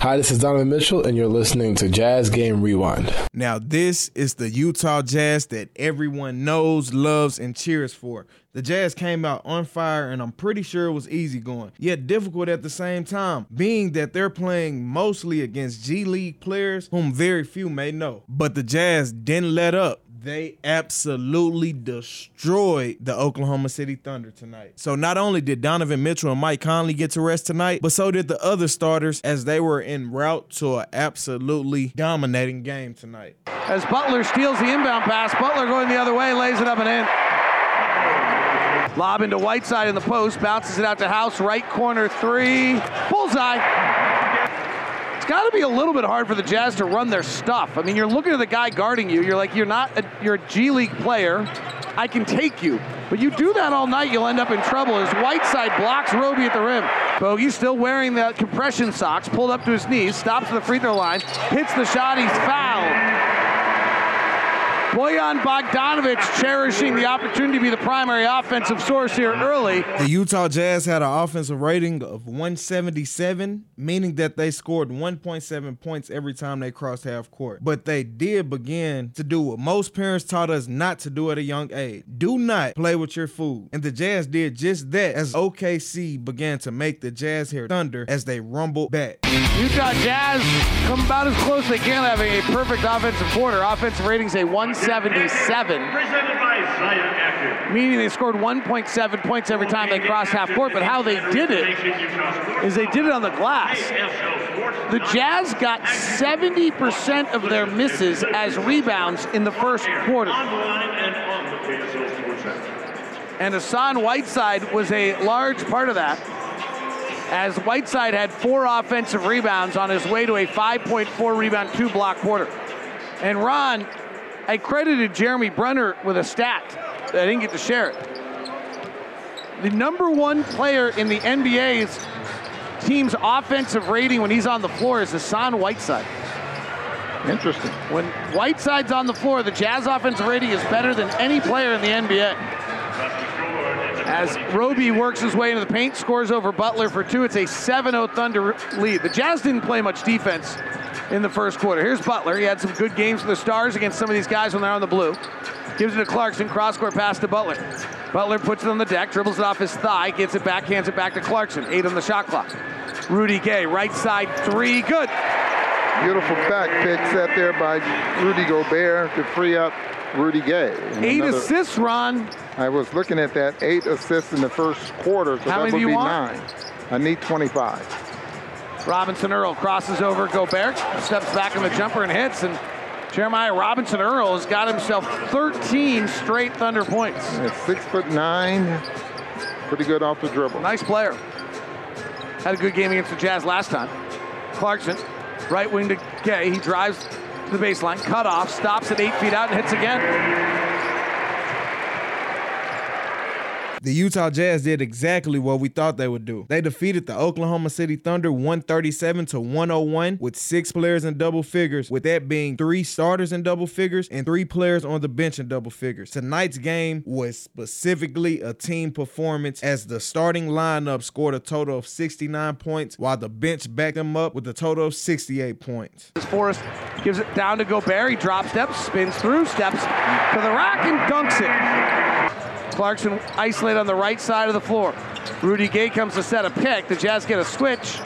Hi, this is Donovan Mitchell, and you're listening to Jazz Game Rewind. Now, this is the Utah Jazz that everyone knows, loves, and cheers for. The Jazz came out on fire, and I'm pretty sure it was easy going, yet difficult at the same time, being that they're playing mostly against G League players whom very few may know. But the Jazz didn't let up they absolutely destroyed the Oklahoma City Thunder tonight. So not only did Donovan Mitchell and Mike Conley get to rest tonight, but so did the other starters as they were en route to an absolutely dominating game tonight. As Butler steals the inbound pass, Butler going the other way, lays it up and in. Lob into Whiteside in the post, bounces it out to House, right corner three, bullseye it's got to be a little bit hard for the Jazz to run their stuff. I mean, you're looking at the guy guarding you. You're like, you're not, a, you're a G League player. I can take you. But you do that all night, you'll end up in trouble as Whiteside blocks Roby at the rim. Bogey still wearing the compression socks, pulled up to his knees, stops at the free throw line, hits the shot, he's fouled. Bojan Bogdanovic cherishing the opportunity to be the primary offensive source here early. The Utah Jazz had an offensive rating of 177, meaning that they scored 1.7 points every time they crossed half court. But they did begin to do what most parents taught us not to do at a young age. Do not play with your food. And the Jazz did just that as OKC began to make the Jazz hair thunder as they rumbled back. Utah Jazz come about as close as they can having a perfect offensive quarter. Offensive ratings a 177. Meaning they scored 1.7 points every time they crossed half court, but how they did it is they did it on the glass. The Jazz got 70% of their misses as rebounds in the first quarter. And Hassan Whiteside was a large part of that as Whiteside had four offensive rebounds on his way to a 5.4 rebound, two block quarter. And Ron, I credited Jeremy Brunner with a stat. That I didn't get to share it. The number one player in the NBA's team's offensive rating when he's on the floor is Hassan Whiteside. Interesting. When Whiteside's on the floor, the Jazz offensive rating is better than any player in the NBA. As Roby works his way into the paint, scores over Butler for two. It's a 7-0 Thunder lead. The Jazz didn't play much defense in the first quarter. Here's Butler. He had some good games for the Stars against some of these guys when they're on the blue. Gives it to Clarkson. Cross-court pass to Butler. Butler puts it on the deck, dribbles it off his thigh, gets it back, hands it back to Clarkson. Eight on the shot clock. Rudy Gay, right side three, good. Beautiful back pick set there by Rudy Gobert to free up Rudy Gay. And Eight another, assists, Ron. I was looking at that. Eight assists in the first quarter, so How that would be want? nine. I need 25. Robinson Earl crosses over Gobert, steps back in the jumper and hits, and Jeremiah Robinson Earl has got himself 13 straight Thunder points. At six foot nine, pretty good off the dribble. Nice player. Had a good game against the Jazz last time. Clarkson, right wing to Gay. He drives to the baseline, cut off, stops at eight feet out, and hits again. The Utah Jazz did exactly what we thought they would do. They defeated the Oklahoma City Thunder 137 to 101 with six players in double figures, with that being three starters in double figures and three players on the bench in double figures. Tonight's game was specifically a team performance as the starting lineup scored a total of 69 points while the bench backed them up with a total of 68 points. Forrest gives it down to Gobert. He drop steps, spins through, steps to the rack and dunks it. Clarkson isolated on the right side of the floor. Rudy Gay comes to set a pick. The Jazz get a switch.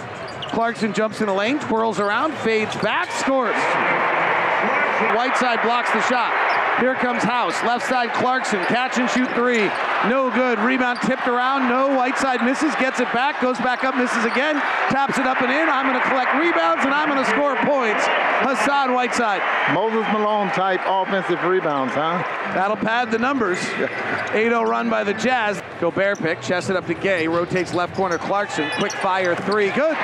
Clarkson jumps in the lane, twirls around, fades back, scores. Whiteside blocks the shot. Here comes House. Left side Clarkson. Catch and shoot three. No good. Rebound tipped around. No. Whiteside misses. Gets it back. Goes back up. Misses again. Taps it up and in. I'm going to collect rebounds and I'm going to score points. Hassan Whiteside. Moses Malone type offensive rebounds, huh? That'll pad the numbers. 8-0 run by the Jazz. Gobert pick. Chest it up to Gay. Rotates left corner Clarkson. Quick fire three. Good.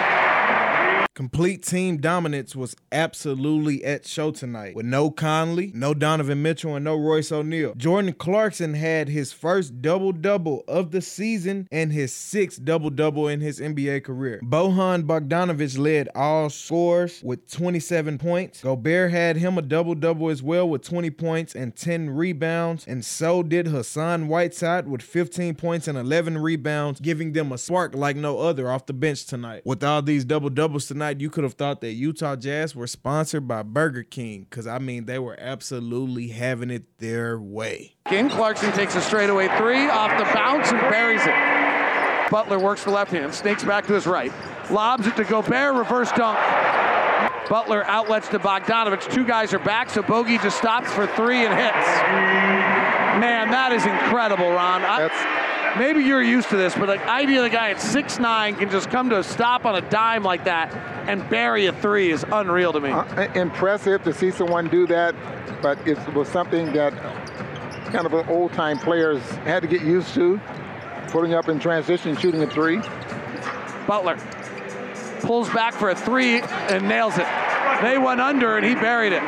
Complete team dominance was absolutely at show tonight with no Conley, no Donovan Mitchell, and no Royce O'Neale. Jordan Clarkson had his first double double of the season and his sixth double double in his NBA career. Bojan Bogdanovic led all scores with 27 points. Gobert had him a double double as well with 20 points and 10 rebounds, and so did Hassan Whiteside with 15 points and 11 rebounds, giving them a spark like no other off the bench tonight. With all these double doubles tonight, you could have thought that Utah Jazz were sponsored by Burger King because I mean they were absolutely having it their way. King Clarkson takes a straightaway three off the bounce and buries it. Butler works the left hand, snakes back to his right, lobs it to Gobert, reverse dunk. Butler outlets to Bogdanovic. Two guys are back, so Bogey just stops for three and hits. Man, that is incredible, Ron. I, maybe you're used to this, but the idea the guy at six nine can just come to a stop on a dime like that and bury a three is unreal to me. Uh, impressive to see someone do that, but it was something that kind of old-time players had to get used to, putting up in transition, shooting a three. Butler pulls back for a three and nails it. They went under and he buried it.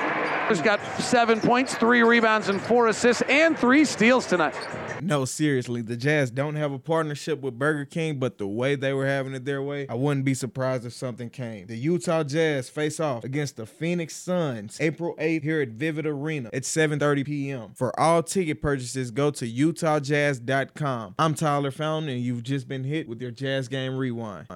He's got seven points, three rebounds, and four assists, and three steals tonight. No, seriously, the Jazz don't have a partnership with Burger King, but the way they were having it their way, I wouldn't be surprised if something came. The Utah Jazz face off against the Phoenix Suns April 8th here at Vivint Arena at 7:30 p.m. For all ticket purchases, go to utahjazz.com. I'm Tyler Fountain, and you've just been hit with your Jazz Game Rewind.